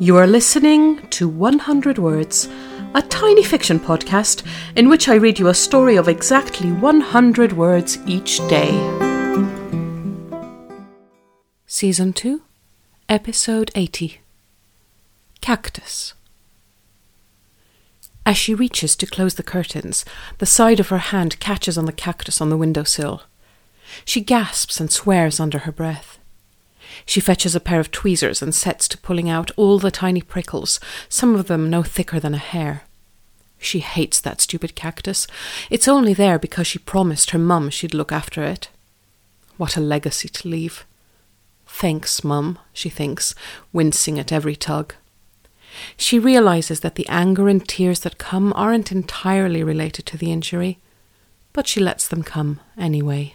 You are listening to 100 Words, a tiny fiction podcast in which I read you a story of exactly 100 words each day. Season 2, Episode 80 Cactus. As she reaches to close the curtains, the side of her hand catches on the cactus on the window sill. She gasps and swears under her breath. She fetches a pair of tweezers and sets to pulling out all the tiny prickles, some of them no thicker than a hair. She hates that stupid cactus. It's only there because she promised her mum she'd look after it. What a legacy to leave. Thanks, mum, she thinks, wincing at every tug. She realizes that the anger and tears that come aren't entirely related to the injury, but she lets them come anyway.